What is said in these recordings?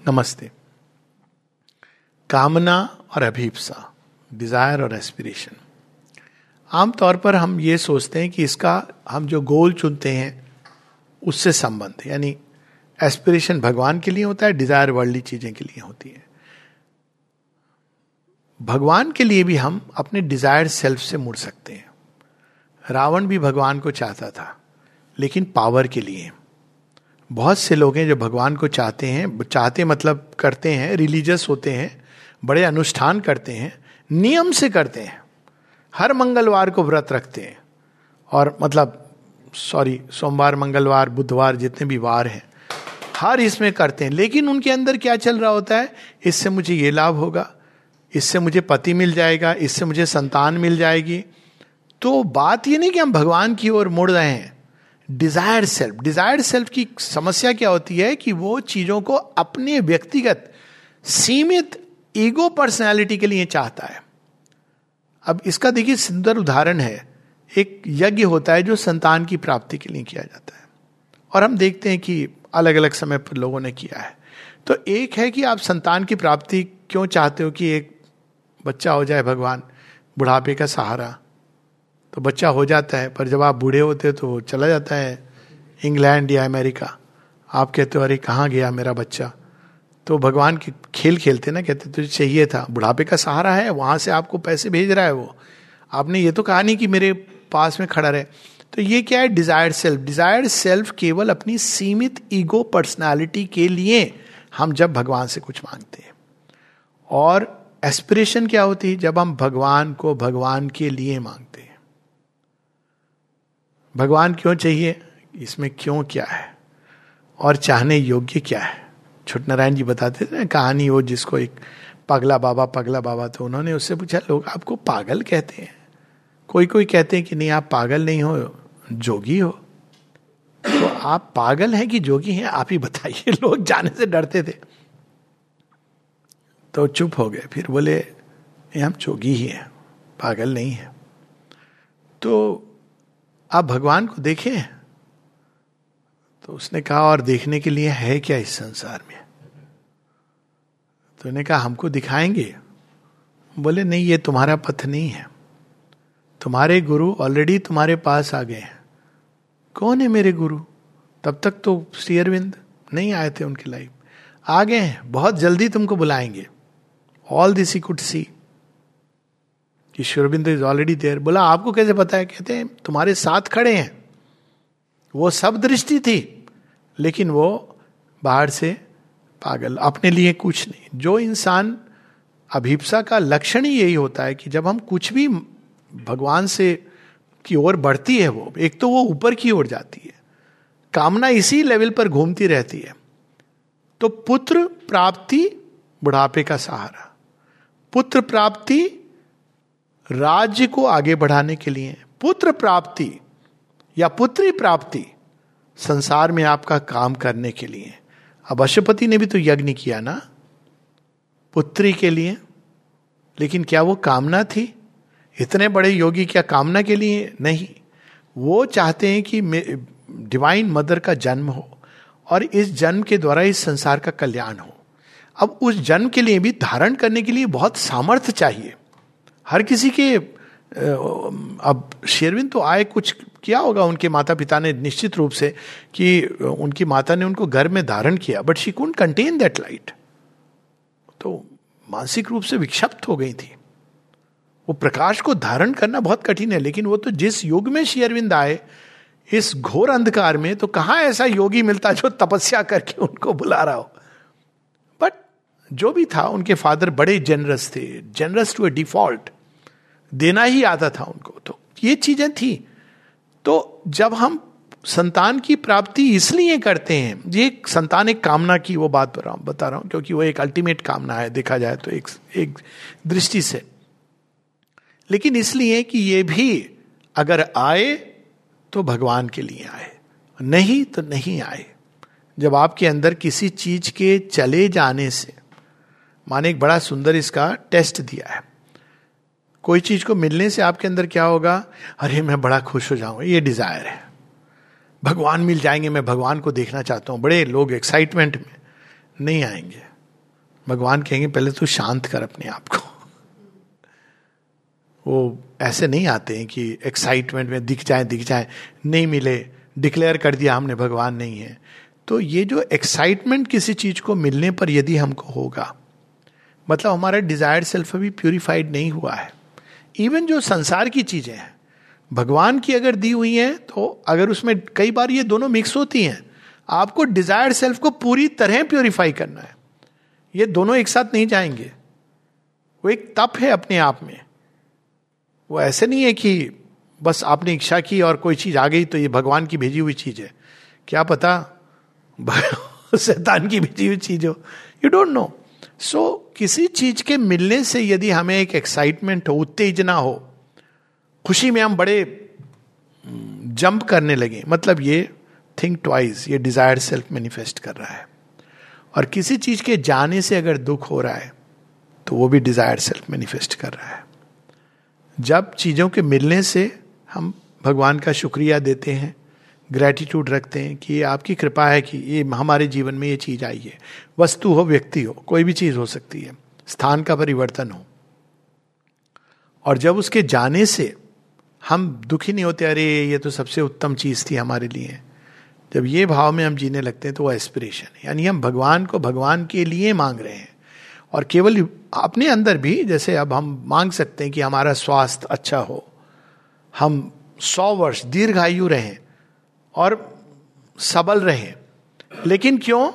नमस्ते। कामना और अभीपसा डिज़ायर और एस्पिरेशन आमतौर पर हम ये सोचते हैं कि इसका हम जो गोल चुनते हैं, उससे संबंध यानी एस्पिरेशन भगवान के लिए होता है डिज़ायर वर्ल्डली चीज़ें के लिए होती है। भगवान के लिए भी हम अपने डिज़ायर सेल्फ से मुड़ सकते हैं। रावण भी भगवान को चाहता था, लेकिन पावर के लिए। बहुत से लोग हैं जो भगवान को चाहते हैं, चाहते मतलब करते हैं रिलीजियस होते हैं, बड़े अनुष्ठान करते हैं, नियम से करते हैं, हर मंगलवार को व्रत रखते हैं, और मतलब सॉरी सोमवार, मंगलवार, बुधवार जितने भी वार हैं, हर इसमें करते हैं, लेकिन उनके अंदर क्या चल रहा होता है, इससे मुझे ये लाभ होगा, इससे मुझे पति मिल जाएगा, इससे मुझे संतान मिल जाएगी तो बात ये नहीं कि हम भगवान की ओर मुड़ रहे हैं डिज़ायर सेल्फ डिज़ायर सेल्फ की समस्या क्या होती है कि वो चीज़ों को अपने व्यक्तिगत, सीमित ईगो पर्सनैलिटी के लिए चाहता है। अब इसका देखिए सुंदर उदाहरण है। एक यज्ञ होता है जो संतान की प्राप्ति के लिए किया जाता है। और हम देखते हैं कि अलग अलग समय पर लोगों ने किया है। तो एक है कि आप संतान की प्राप्ति क्यों चाहते हो कि एक बच्चा हो जाए भगवान, बुढ़ापे का सहारा तो बच्चा हो जाता है, पर जब आप बूढ़े होते हो तो चला जाता है इंग्लैंड या अमेरिका। आप कहते हो, अरे, कहाँ गया मेरा बच्चा? तो भगवान के खेल खेलते ना, कहते तुझे चाहिए था, बुढ़ापे का सहारा है, वहाँ से आपको पैसे भेज रहा है वो। आपने ये तो कहा नहीं कि मेरे पास में खड़ा रहे। तो ये क्या है? डिजायर्ड सेल्फ डिजायर्ड सेल्फ केवल अपनी सीमित ईगो पर्सनालिटी के लिए हम जब भगवान से कुछ मांगते हैं। और एस्पिरेशन क्या होती है? जब हम भगवान को भगवान के लिए मांगते हैं। भगवान क्यों चाहिए? इसमें क्यों क्या है? और चाहने योग्य क्या है? छोट नारायण जी बताते थे ना, कहानी वो जिसको एक पगला बाबा पगला बाबा तो उन्होंने उससे पूछा, लोग आपको पागल कहते हैं? कोई कोई कहते हैं कि, नहीं, आप पागल नहीं हो, जोगी हो। तो आप पागल हैं कि जोगी हैं, आप ही बताइए। लोग जाने से डरते थे। तो चुप हो गए। फिर बोले हम जोगी ही हैं, पागल नहीं है। तो आप भगवान को देखे तो उसने कहा, और देखने के लिए है क्या इस संसार में? तो उन्हें कहा, हमको दिखाएँगे। बोले, नहीं, ये तुम्हारा पथ नहीं है। तुम्हारे गुरु ऑलरेडी तुम्हारे पास आ गए हैं। कौन है मेरे गुरु? तब तक तो श्री अरविंद नहीं आए थे उनकी लाइफ आ गए हैं, बहुत जल्दी तुमको बुलाएँगे। All this he could see कि शुरबिंद इज़ ऑलरेडी देयर। बोला, आपको कैसे पता है? कहते हैं, तुम्हारे साथ खड़े हैं। वो सब दृष्टि थी, लेकिन वो बाहर से पागल। अपने लिए कुछ नहीं। जो इंसान अभिप्सा का लक्षण ही यही होता है कि जब हम कुछ भी भगवान से की ओर बढ़ती है वो, एक तो वो ऊपर की ओर जाती है। कामना इसी लेवल पर घूमती रहती है। तो पुत्र प्राप्ति बुढ़ापे का सहारा। पुत्र प्राप्ति राज्य को आगे बढ़ाने के लिए पुत्र प्राप्ति या पुत्री प्राप्ति संसार में आपका काम करने के लिए। अब अशुपति ने भी तो यज्ञ किया ना, पुत्री के लिए, लेकिन क्या वो कामना थी? इतने बड़े योगी क्या कामना के लिए? नहीं। वो चाहते हैं कि डिवाइन मदर का जन्म हो और इस जन्म के द्वारा इस संसार का कल्याण हो। अब उस जन्म के लिए भी धारण करने के लिए बहुत सामर्थ्य चाहिए। हर किसी के अब शेरविन तो आए कुछ किया होगा उनके माता पिता ने निश्चित रूप से कि उनकी माता ने उनको घर में धारण किया but she couldn't contain that light तो मानसिक रूप से विक्षिप्त हो गई थी। वो प्रकाश को धारण करना बहुत कठिन है, लेकिन वो तो जिस युग में शेयरविंद आए, इस घोर अंधकार में तो कहाँ ऐसा योगी मिलता जो तपस्या करके उनको बुला रहा हो? बट जो भी था, उनके फादर बड़े जेनरस थे जेनरस टू ए डिफ़ॉल्ट देना ही आता था उनको। तो ये चीज़ें थी। तो जब हम संतान की प्राप्ति इसलिए करते हैं, ये संतान एक कामना की वो बात बता रहा हूँ, क्योंकि वो एक अल्टीमेट कामना है, देखा जाए तो एक एक दृष्टि से। लेकिन इसलिए कि ये भी अगर आए तो भगवान के लिए आए। नहीं तो नहीं आए। जब आपके अंदर किसी चीज़ के चले जाने से, माने एक बड़ा सुंदर इसका टेस्ट दिया है। कोई चीज़ को मिलने से आपके अंदर क्या होगा? अरे, मैं बड़ा खुश हो जाऊँगा। ये डिज़ायर है। भगवान मिल जाएँगे, मैं भगवान को देखना चाहता हूँ। बड़े लोग एक्साइटमेंट में नहीं आएँगे। भगवान कहेंगे, पहले तू शांत कर अपने आप को। वो ऐसे नहीं आते हैं कि एक्साइटमेंट में दिख जाए दिख जाए। नहीं मिले। डिक्लेयर कर दिया हमने, भगवान नहीं है। तो ये जो एक्साइटमेंट किसी चीज़ को मिलने पर यदि हमको होगा मतलब हमारा डिजायर्ड सेल्फ अभी प्यूरिफाइड नहीं हुआ है। इवन जो संसार की चीज़ें हैं, भगवान की अगर दी हुई हैं तो अगर उसमें कई बार ये दोनों मिक्स होती हैं, आपको डिज़ायर सेल्फ को पूरी तरह प्योरीफाई करना है। ये दोनों एक साथ नहीं जाएँगे। वो एक तप है अपने आप में। वो ऐसे नहीं है कि बस आपने इच्छा की और कोई चीज़ आ गई तो ये भगवान की भेजी हुई चीज़ है। क्या पता? शैतान की भेजी हुई चीज़ हो। You don't know so so, किसी चीज़ के मिलने से यदि हमें एक एक्साइटमेंट हो उत्तेजना हो खुशी में हम बड़े जंप करने लगे मतलब ये थिंक ट्वाइस ये डिज़ायर सेल्फ मैनिफेस्ट कर रहा है। और किसी चीज़ के जाने से अगर दुख हो रहा है तो वो भी डिज़ायर सेल्फ मैनिफेस्ट कर रहा है। जब चीज़ों के मिलने से हम भगवान का शुक्रिया देते हैं ग्रेटिट्यूड रखते हैं कि ये आपकी कृपा है कि ये हमारे जीवन में ये चीज़ आई है। वस्तु हो, व्यक्ति हो, कोई भी चीज़ हो सकती है। स्थान का परिवर्तन हो। और जब उसके जाने से हम दुखी नहीं होते, अरे ये तो सबसे उत्तम चीज़ थी हमारे लिए। जब ये भाव में हम जीने लगते हैं तो वह एस्पिरेशन है। यानी हम भगवान को भगवान के लिए मांग रहे हैं। और केवल अपने अंदर भी जैसे अब हम मांग सकते हैं कि हमारा स्वास्थ्य अच्छा हो। हम सौ वर्ष दीर्घायु रहें। और सबल रहे। लेकिन क्यों?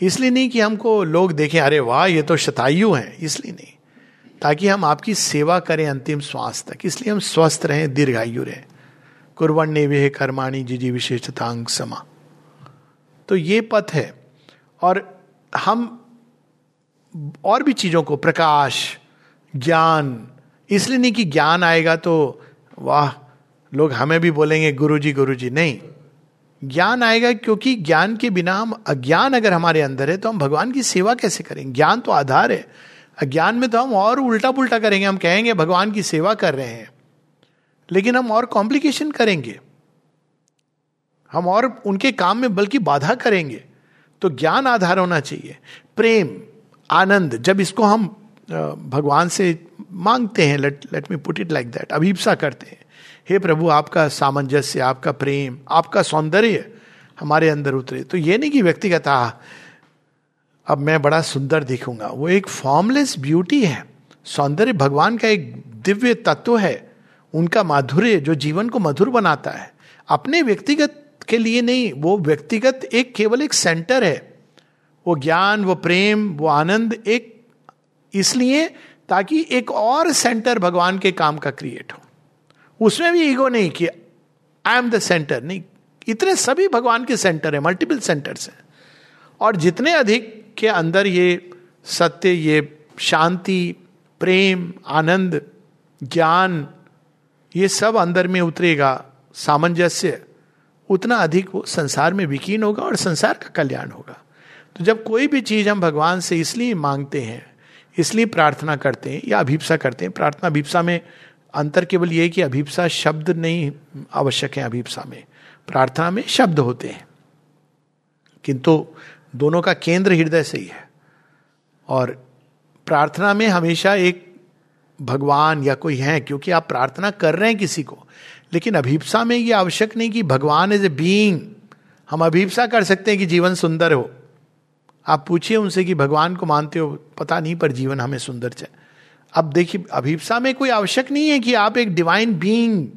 इसलिए नहीं कि हमको लोग देखें, अरे वाह, ये तो शतायु हैं। इसलिए नहीं। ताकि हम आपकी सेवा करें अंतिम श्वास तक। इसलिए हम स्वस्थ रहें, दीर्घायु रहें। कुरवन ने वे कर्माणी जी जी विशेषतांग समा। तो ये पथ है। और हम और भी चीज़ों को, प्रकाश, ज्ञान, इसलिए नहीं कि ज्ञान आएगा तो वाह लोग हमें भी बोलेंगे, गुरुजी गुरुजी, नहीं। ज्ञान आएगा क्योंकि ज्ञान के बिना हम, अज्ञान अगर हमारे अंदर है तो हम भगवान की सेवा कैसे करेंगे? ज्ञान तो आधार है। अज्ञान में तो हम और उल्टा पुल्टा करेंगे। हम कहेंगे, भगवान की सेवा कर रहे हैं। लेकिन हम और कॉम्प्लिकेशन करेंगे। हम और उनके काम में बल्कि बाधा करेंगे। तो ज्ञान आधार होना चाहिए। प्रेम, आनंद, जब इसको हम भगवान से मांगते हैं let let me put it like that अभिप्सा करते हैं। हे प्रभु, आपका सामंजस्य, आपका प्रेम, आपका सौंदर्य हमारे अंदर उतरे। तो ये नहीं कि व्यक्तिगत अब मैं बड़ा सुंदर दिखूँगा। वो एक फॉर्मलेस ब्यूटी है। सौंदर्य भगवान का एक दिव्य तत्व है। उनका माधुर्य, जो जीवन को मधुर बनाता है। अपने व्यक्तिगत के लिए नहीं, वो व्यक्तिगत एक केवल एक सेंटर है। वो ज्ञान, वो प्रेम, वो आनंद एक इसलिए ताकि एक और सेंटर भगवान के काम का क्रिएट हो। उसमें भी ईगो नहीं कि आई एम द सेंटर नहीं, इतने सभी भगवान के सेंटर है मल्टीपल सेंटर्स हैं। और जितने अधिक के अंदर ये सत्य, ये शांति, प्रेम, आनंद, ज्ञान, ये सब अंदर में उतरेगा, सामंजस्य, उतना अधिक वो संसार में विकीन होगा और संसार का कल्याण होगा। तो जब कोई भी चीज़ हम भगवान से इसलिए मांगते हैं, इसलिए प्रार्थना करते हैं या अभिप्सा करते हैं, प्रार्थना अभिप्सा में अंतर केवल यह कि अभिप्सा शब्द नहीं आवश्यक है अभिप्सा में। प्रार्थना में शब्द होते हैं। किंतु दोनों का केंद्र हृदय से ही है। और प्रार्थना में हमेशा एक भगवान या कोई है, क्योंकि आप प्रार्थना कर रहे हैं किसी को। लेकिन अभिप्सा में यह आवश्यक नहीं कि भगवान इज़ ए बीइंग। हम अभिप्सा कर सकते हैं कि जीवन सुंदर हो। आप पूछिए उनसे कि भगवान को मानते हो, पता नहीं, पर जीवन हमें सुंदर चाहिए। अब देखिए, अभिप्सा में कोई आवश्यक नहीं है कि आप एक डिवाइन बीइंग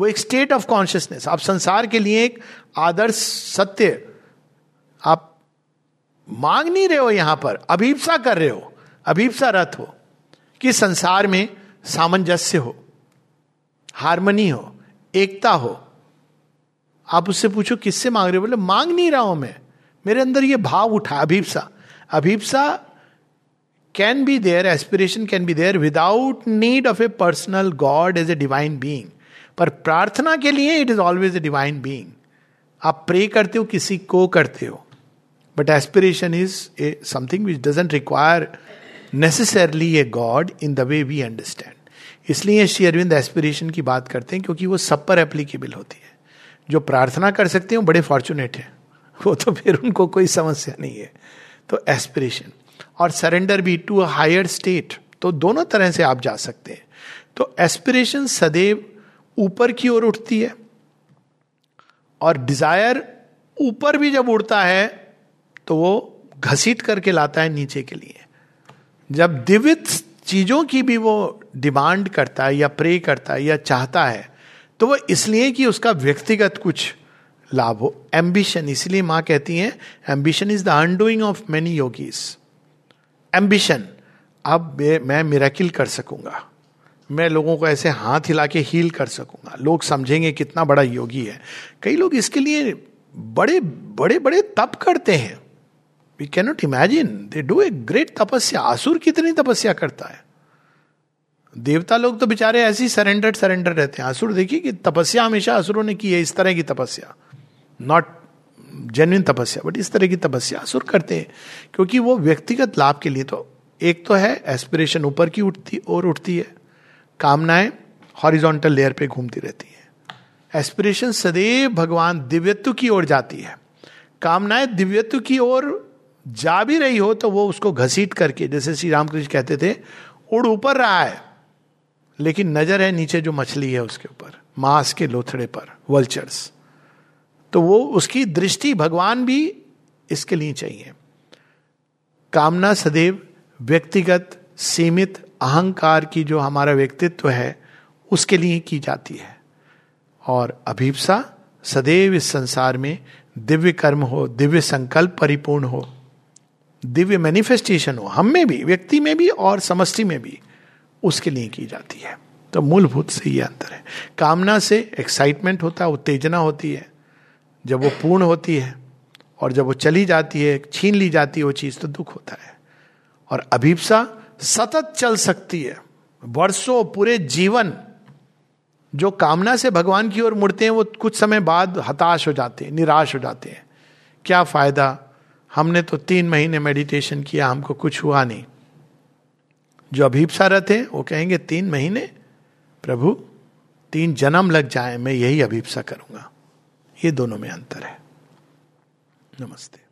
वो एक स्टेट ऑफ़ कॉन्शियसनेस आप संसार के लिए एक आदर्श सत्य आप मांग नहीं रहे हो यहाँ पर। अभिप्सा कर रहे हो। अभीपसा रथ हो कि संसार में सामंजस्य हो हारमोनी हो, एकता हो। आप उससे पूछो, किससे मांग रहे हो? बोले, मांग नहीं रहा हूँ मैं। मेरे अंदर ये भाव उठा अभीपसा। अभीपसा can be there aspiration can be there without need of a personal god as a divine being पर प्रार्थना के लिए it is always a divine being आप प्रे करते हो, किसी को करते हो. But aspiration is a something which doesn't require necessarily a god in the way we understand इसलिए श्री अरविंद एस्पिरेशन की बात करते हैं क्योंकि वो सब पर एप्लीकेबल होती है. जो प्रार्थना कर सकते हैं बड़े फॉर्चुनेट हैं. वो तो फिर उनको कोई समस्या नहीं है. तो एस्पिरेशन और सरेंडर भी टू अ हायर स्टेट तो दोनों तरह से आप जा सकते हैं। तो एस्पिरेशन सदैव ऊपर की ओर उठती है और डिज़ायर ऊपर भी जब उड़ता है तो वो घसीट करके लाता है नीचे के लिए। जब दिव्य चीज़ों की भी वो डिमांड करता है या प्रे करता है या चाहता है तो वो इसलिए कि उसका व्यक्तिगत कुछ लाभ हो। एम्बिशन इसलिए माँ कहती हैं ambition is the undoing of many yogis ambition अब मैं मेराकिल कर सकूँगा। मैं लोगों को ऐसे हाथ हिला के हील कर सकूँगा। लोग समझेंगे कितना बड़ा योगी है। कई लोग इसके लिए बड़े बड़े बड़े तप करते हैं। We cannot imagine they do a great tapasya. आसुर कितनी तपस्या करता है? देवता लोग तो बेचारे ऐसे ही सरेंडर सरेंडर रहते हैं। असुर देखिए कि तपस्या हमेशा असुरों ने की है, इस तरह की तपस्या। नॉट जेन्यन तपस्या बट इस तरह की तपस्या असुर करते हैं, क्योंकि वो व्यक्तिगत लाभ के लिए तो एक तो है एस्पिरेशन ऊपर की उठती, और उठती है, कामनाएँ हॉरिजॉन्टल लेयर पे घूमती रहती है। एस्पिरेशन सदैव भगवान दिव्यत्व की ओर जाती है। कामनाएँ दिव्यत्व की ओर जा भी रही हो तो वो उसको घसीट करके, जैसे श्री रामकृष्ण कहते थे, उड़ ऊपर रहा है, लेकिन नज़र है नीचे जो मछली है उसके ऊपर, मांस के लोथड़े पर वल्चर्स तो वो उसकी दृष्टि भगवान भी इसके लिए चाहिए। कामना सदैव व्यक्तिगत, सीमित, अहंकार की जो हमारा व्यक्तित्व है, उसके लिए की जाती है। और अभिप्सा सदैव इस संसार में दिव्य कर्म हो, दिव्य संकल्प परिपूर्ण हो, दिव्य मैनिफेस्टेशन हो, हम में भी, व्यक्ति में भी और समष्टि में भी उसके लिए की जाती है। तो मूलभूत से ये अंतर है। कामना से एक्साइटमेंट होता है, उत्तेजना होती है। जब वो पूर्ण होती है और जब वो चली जाती है, छीन ली जाती है वो चीज़ तो दुख होता है। और अभिप्सा सतत चल सकती है। वर्षों पूरे जीवन जो कामना से भगवान की ओर मुड़ते हैं, वो कुछ समय बाद हताश हो जाते हैं, निराश हो जाते हैं। क्या फ़ायदा? हमने तो तीन महीने मेडिटेशन किया, हमको कुछ हुआ नहीं। जो अभीपसा रहते वो कहेंगे, तीन महीने? प्रभु, तीन जन्म लग जाए, मैं यही अभीपसा करूँगा। ये दोनों में अंतर है। नमस्ते।